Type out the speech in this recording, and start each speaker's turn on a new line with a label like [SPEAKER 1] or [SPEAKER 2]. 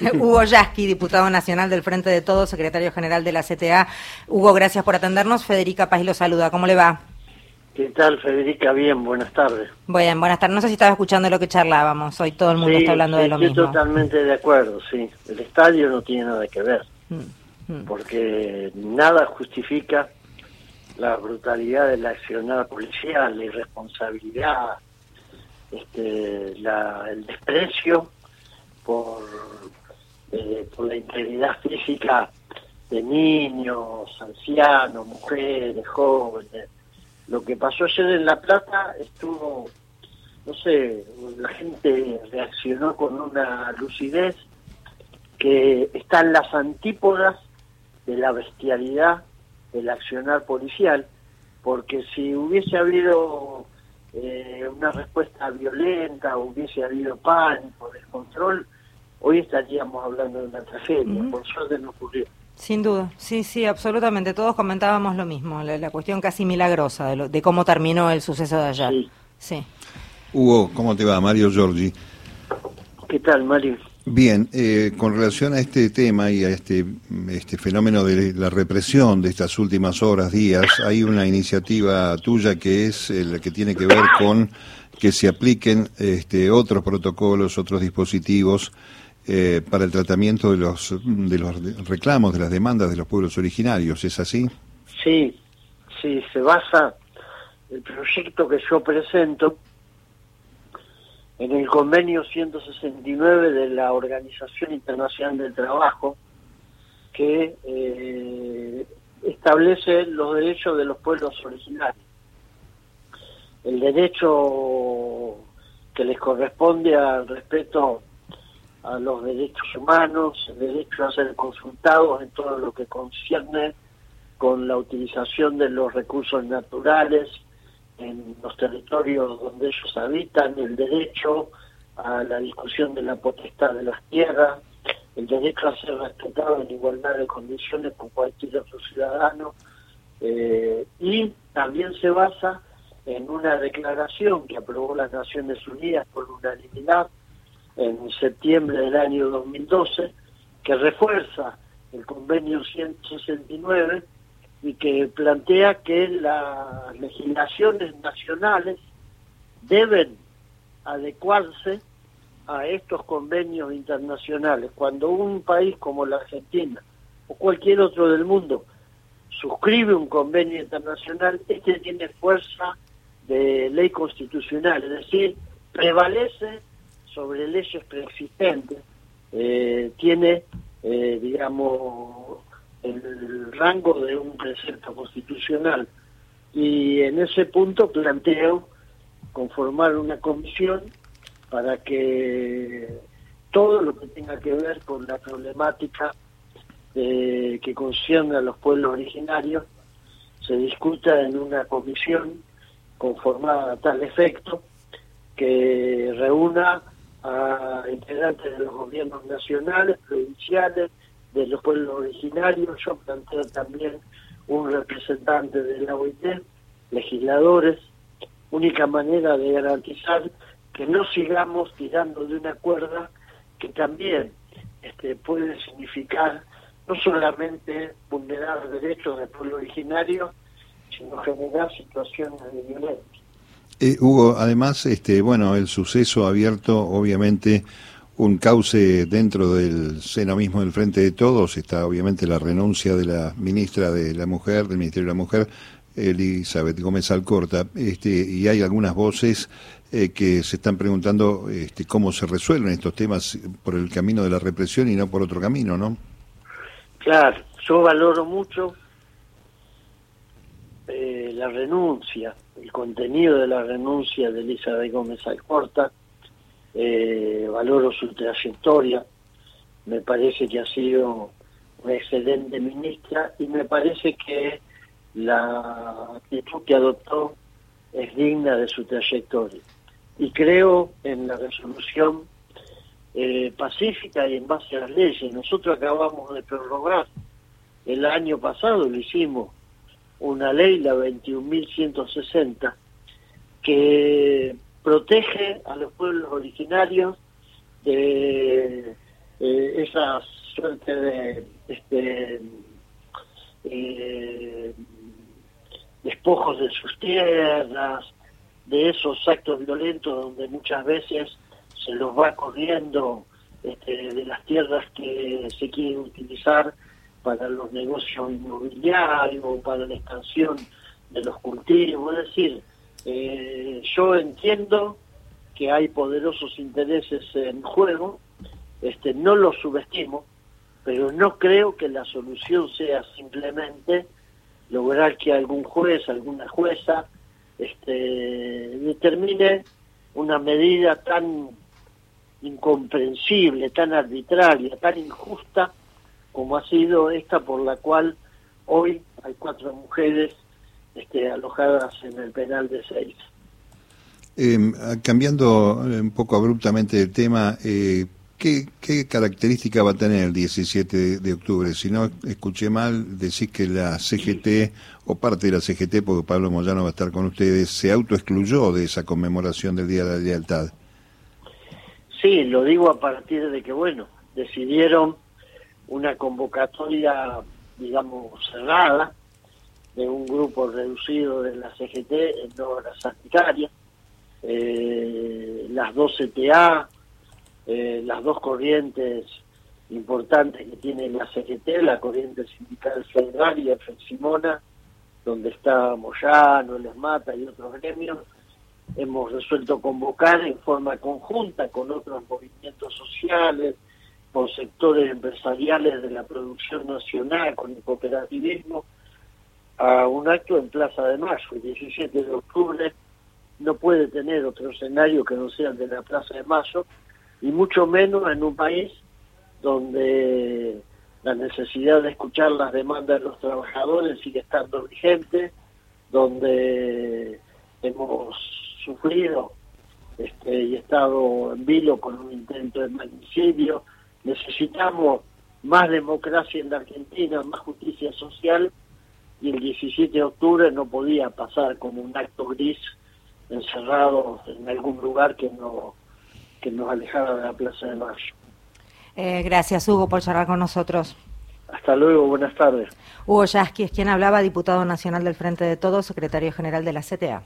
[SPEAKER 1] Hugo Yasky, diputado nacional del Frente de Todos, secretario general de la CTA. Hugo, gracias por atendernos. Federica Paz lo saluda. ¿Cómo le va?
[SPEAKER 2] ¿Qué tal, Federica? Bien, buenas tardes.
[SPEAKER 1] Bien, buenas tardes. No sé si estaba escuchando lo que charlábamos. Hoy todo el mundo está hablando de lo
[SPEAKER 2] mismo.
[SPEAKER 1] Estoy
[SPEAKER 2] totalmente de acuerdo, sí. El estadio no tiene nada que ver. Mm, mm. Porque nada justifica la brutalidad de la accionada policial, la irresponsabilidad, este, el desprecio por, eh, por la integridad física de niños, ancianos, mujeres, jóvenes. Lo que pasó ayer en La Plata estuvo, no sé, la gente reaccionó con una lucidez que está en las antípodas de la bestialidad del accionar policial, porque si hubiese habido eh, una respuesta violenta, hubiese habido pánico, descontrol, hoy estaríamos hablando de una tragedia. Por suerte no ocurrió.
[SPEAKER 1] Sin duda, sí, sí, absolutamente. Todos comentábamos lo mismo, la, cuestión casi milagrosa de, de, cómo terminó el suceso de ayer.
[SPEAKER 2] Sí.
[SPEAKER 3] Hugo, ¿cómo te va? Mario Giorgi.
[SPEAKER 2] ¿Qué tal, Mario?
[SPEAKER 3] Bien, eh, con relación a este tema y a este, este fenómeno de la represión de estas últimas horas, días, hay una iniciativa tuya que es la que tiene que ver con que se apliquen este, otros protocolos, otros dispositivos eh, para el tratamiento de los, de los reclamos, de las demandas de los pueblos originarios. ¿Es así?
[SPEAKER 2] Sí, sí, se basa el proyecto que yo presento en el convenio 169 de la Organización Internacional del Trabajo, que eh, establece los derechos de los pueblos originarios. El derecho que les corresponde al respeto a los derechos humanos, el derecho a ser consultados en todo lo que concierne con la utilización de los recursos naturales, en los territorios donde ellos habitan, el derecho a la discusión de la potestad de las tierras, el derecho a ser respetado en igualdad de condiciones con cualquier otro ciudadano, eh, y también se basa en una declaración que aprobó las Naciones Unidas por unanimidad en septiembre del año 2012, que refuerza el convenio 169 y que plantea que las legislaciones nacionales deben adecuarse a estos convenios internacionales. Cuando un país como la Argentina o cualquier otro del mundo suscribe un convenio internacional, este tiene fuerza de ley constitucional, es decir, prevalece sobre leyes preexistentes, eh, tiene, eh, digamos, el rango de un precepto constitucional. Y en ese punto planteo conformar una comisión para que todo lo que tenga que ver con la problemática eh, que concierne a los pueblos originarios se discuta en una comisión conformada a tal efecto que reúna a integrantes de los gobiernos nacionales, provinciales, de los pueblos originarios, yo planteo también un representante de la OIT, legisladores, única manera de garantizar que no sigamos tirando de una cuerda que también este, puede significar no solamente vulnerar derechos del pueblo originario, sino generar situaciones de violencia.
[SPEAKER 3] Eh, Hugo, además, este, bueno, el suceso abierto, obviamente, un cauce dentro del seno mismo del Frente de Todos. Está obviamente la renuncia de la ministra de la Mujer, del Ministerio de la Mujer, Elizabeth Gómez Alcorta, este, y hay algunas voces eh, que se están preguntando este, cómo se resuelven estos temas por el camino de la represión y no por otro camino, ¿no?
[SPEAKER 2] Claro, yo valoro mucho la renuncia, el contenido de la renuncia de Elizabeth Gómez Alcorta, eh, valoro su trayectoria, me parece que ha sido una excelente ministra y me parece que la actitud que adoptó es digna de su trayectoria. Y creo en la resolución eh, pacífica y en base a las leyes. Nosotros acabamos de prorrogar, el año pasado lo hicimos, una ley, la 21.160, que protege a los pueblos originarios de eh, esa suerte de este, eh, despojos de sus tierras, de esos actos violentos donde muchas veces se los va corriendo este, de las tierras que se quieren utilizar para los negocios inmobiliarios, para la expansión de los cultivos. Es decir, eh, yo entiendo que hay poderosos intereses en juego, este, no los subestimo, pero no creo que la solución sea simplemente lograr que algún juez, alguna jueza, este, determine una medida tan incomprensible, tan arbitraria, tan injusta como ha sido esta por la cual hoy hay cuatro mujeres este, alojadas en el penal de seis.
[SPEAKER 3] Em, cambiando eh, un poco abruptamente de tema, eh, ¿qué, característica va a tener el 17 de, octubre? Si no escuché mal, decís que la CGT, o parte de la CGT, porque Pablo Moyano va a estar con ustedes, se autoexcluyó de esa conmemoración del Día de la Lealtad.
[SPEAKER 2] Sí, lo digo a partir de que, bueno, decidieron una convocatoria, digamos, cerrada, de un grupo reducido de la CGT en obras sanitarias, eh, las dos CTA, eh, las dos corrientes importantes que tiene la CGT, la corriente sindical solidaria, Simona, donde está Moyano, Les Mata y otros gremios, hemos resuelto convocar en forma conjunta con otros movimientos sociales, con sectores empresariales de la producción nacional, con el cooperativismo, a un acto en Plaza de Mayo, el 17 de octubre, no puede tener otro escenario que no sea el de la Plaza de Mayo, y mucho menos en un país donde la necesidad de escuchar las demandas de los trabajadores sigue estando vigente, donde hemos sufrido este, y estado en vilo con un intento de magnicidio. Necesitamos más democracia en la Argentina, más justicia social y el 17 de octubre no podía pasar como un acto gris encerrado en algún lugar que no que nos alejara de la Plaza de Mayo.
[SPEAKER 1] Eh, gracias, Hugo, por charlar con nosotros.
[SPEAKER 2] Hasta luego, buenas tardes.
[SPEAKER 1] Hugo Yasky es quien hablaba, diputado nacional del Frente de Todos, secretario general de la CTA.